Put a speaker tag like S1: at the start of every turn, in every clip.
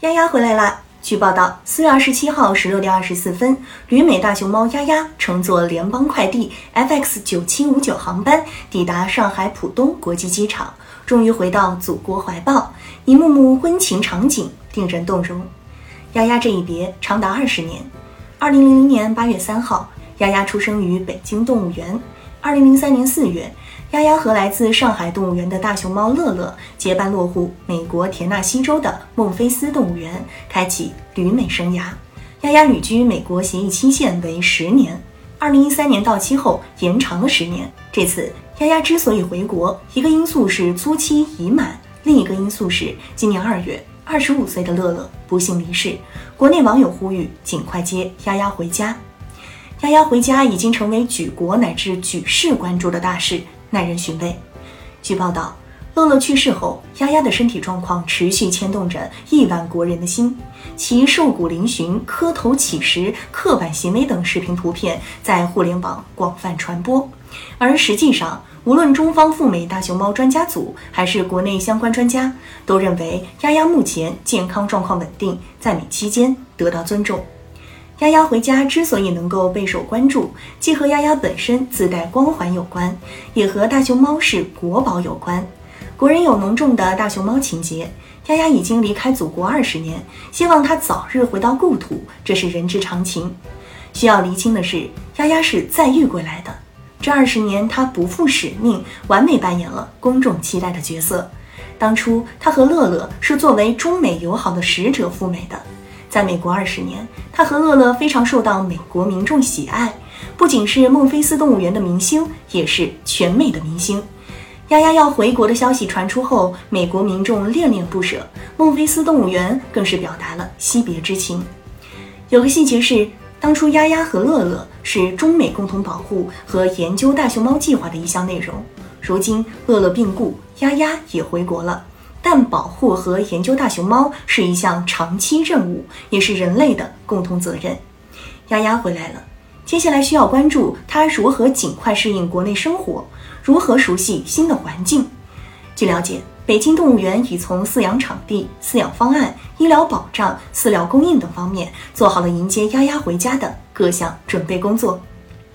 S1: 丫丫回来啦！据报道，四月二十七号十六点二十四分，旅美大熊猫丫丫乘坐联邦快递 FX 九七五九航班抵达上海浦东国际机场，终于回到祖国怀抱，一幕幕温情场景令人动容。丫丫这一别长达二十年。二零零零年八月三号，丫丫出生于北京动物园。二零零三年四月。丫丫和来自上海动物园的大熊猫乐乐结伴落户美国田纳西州的孟菲斯动物园，开启旅美生涯。丫丫旅居美国协议期限为十年，二零一三年到期后延长了十年。这次丫丫之所以回国，一个因素是租期已满，另一个因素是今年二月二十五岁的乐乐不幸离世。国内网友呼吁尽快接丫丫回家。丫丫回家已经成为举国乃至举世关注的大事。耐人寻味。据报道，乐乐去世后，丫丫的身体状况持续牵动着亿万国人的心。其瘦骨嶙峋、磕头乞食、刻板行为等视频图片在互联网广泛传播。而实际上，无论中方赴美大熊猫专家组，还是国内相关专家，都认为丫丫目前健康状况稳定，在美期间得到尊重。丫丫回家之所以能够备受关注，既和丫丫本身自带光环有关，也和大熊猫是国宝有关。国人有浓重的大熊猫情结，丫丫已经离开祖国二十年，希望它早日回到故土，这是人之常情。需要厘清的是，丫丫是再遇归来的。这二十年，他不负使命，完美扮演了公众期待的角色。当初，他和乐乐是作为中美友好的使者赴美的。在美国二十年，他和乐乐非常受到美国民众喜爱，不仅是孟菲斯动物园的明星，也是全美的明星。丫丫要回国的消息传出后，美国民众恋恋不舍，孟菲斯动物园更是表达了惜别之情。有个细节是，当初丫丫和乐乐是中美共同保护和研究大熊猫计划的一项内容，如今乐乐病故，丫丫也回国了。但保护和研究大熊猫是一项长期任务，也是人类的共同责任。丫丫回来了，接下来需要关注它如何尽快适应国内生活，如何熟悉新的环境。据了解，北京动物园已从饲养场地、饲养方案、医疗保障、饲料供应等方面做好了迎接丫丫回家的各项准备工作。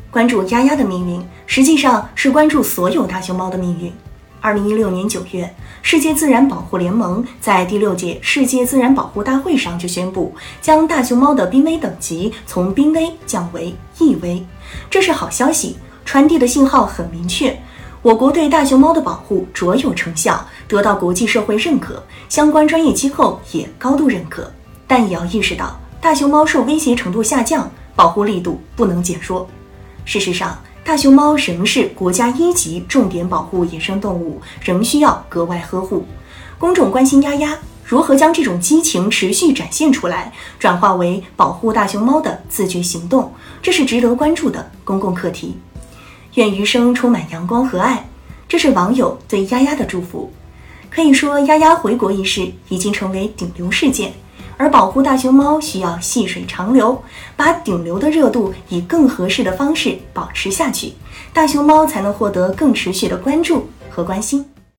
S1: 关注丫丫的命运，实际上是关注所有大熊猫的命运。二零一六年九月，世界自然保护联盟在第六届世界自然保护大会上就宣布，将大熊猫的濒危等级从濒危降为易危。这是好消息，传递的信号很明确，我国对大熊猫的保护卓有成效，得到国际社会认可，相关专业机构也高度认可。但也要意识到，大熊猫受威胁程度下降，保护力度不能减弱。事实上，大熊猫仍是国家一级重点保护野生动物，仍需要格外呵护。公众关心丫丫如何将这种激情持续展现出来，转化为保护大熊猫的自觉行动，这是值得关注的公共课题。愿余生充满阳光和爱，这是网友对丫丫的祝福。可以说，丫丫回国一事已经成为顶流事件。而保护大熊猫需要细水长流，把顶流的热度以更合适的方式保持下去，大熊猫才能获得更持续的关注和关心。